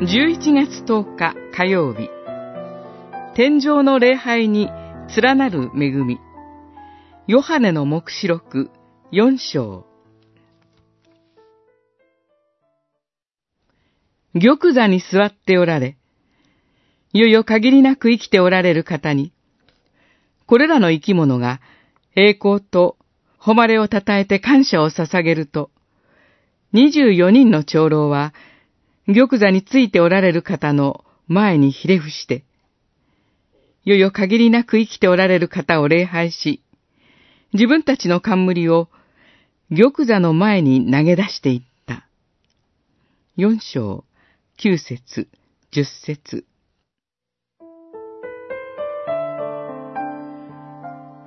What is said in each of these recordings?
11月10日火曜日。天上の礼拝に連なる恵み。ヨハネの目視録4章。玉座に座っておられ、いよいよ限りなく生きておられる方に、これらの生き物が栄光と誉れをたたえて感謝を捧げると、24人の長老は、玉座についておられる方の前にひれ伏して、いよいよ限りなく生きておられる方を礼拝し、自分たちの冠を玉座の前に投げ出していった。四章、九節、十節。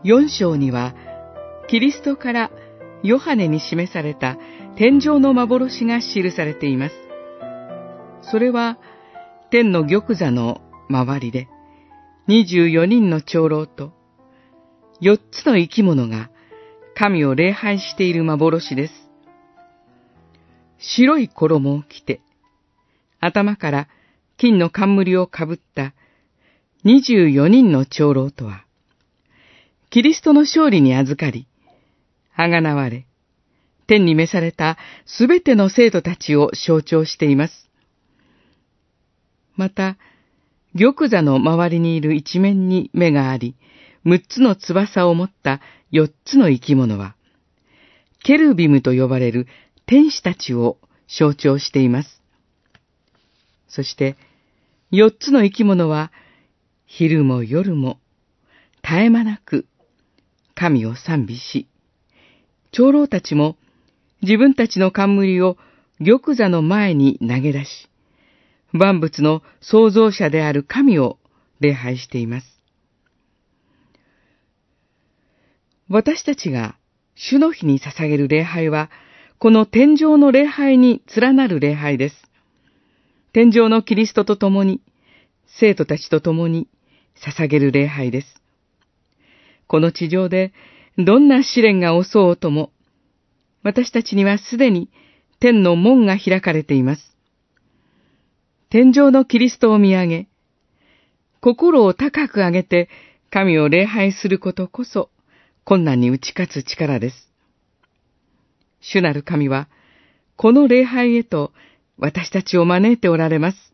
四章には、キリストからヨハネに示された天上の幻が記されています。それは、天の玉座の周りで、24人の長老と、4つの生き物が神を礼拝している幻です。白い衣を着て、頭から金の冠をかぶった24人の長老とは、キリストの勝利に預かり、あがなわれ、天に召されたすべての生徒たちを象徴しています。また、玉座の周りにいる一面に目があり、六つの翼を持った四つの生き物は、ケルビムと呼ばれる天使たちを象徴しています。そして、四つの生き物は、昼も夜も、絶え間なく、神を賛美し、長老たちも自分たちの冠を玉座の前に投げ出し、万物の創造者である神を礼拝しています。私たちが主の日に捧げる礼拝は、この天上の礼拝に連なる礼拝です。天上のキリストと共に、生徒たちと共に捧げる礼拝です。この地上でどんな試練が襲おうとも、私たちにはすでに天の門が開かれています。天上のキリストを見上げ、心を高く上げて神を礼拝することこそ困難に打ち勝つ力です。主なる神は、この礼拝へと私たちを招いておられます。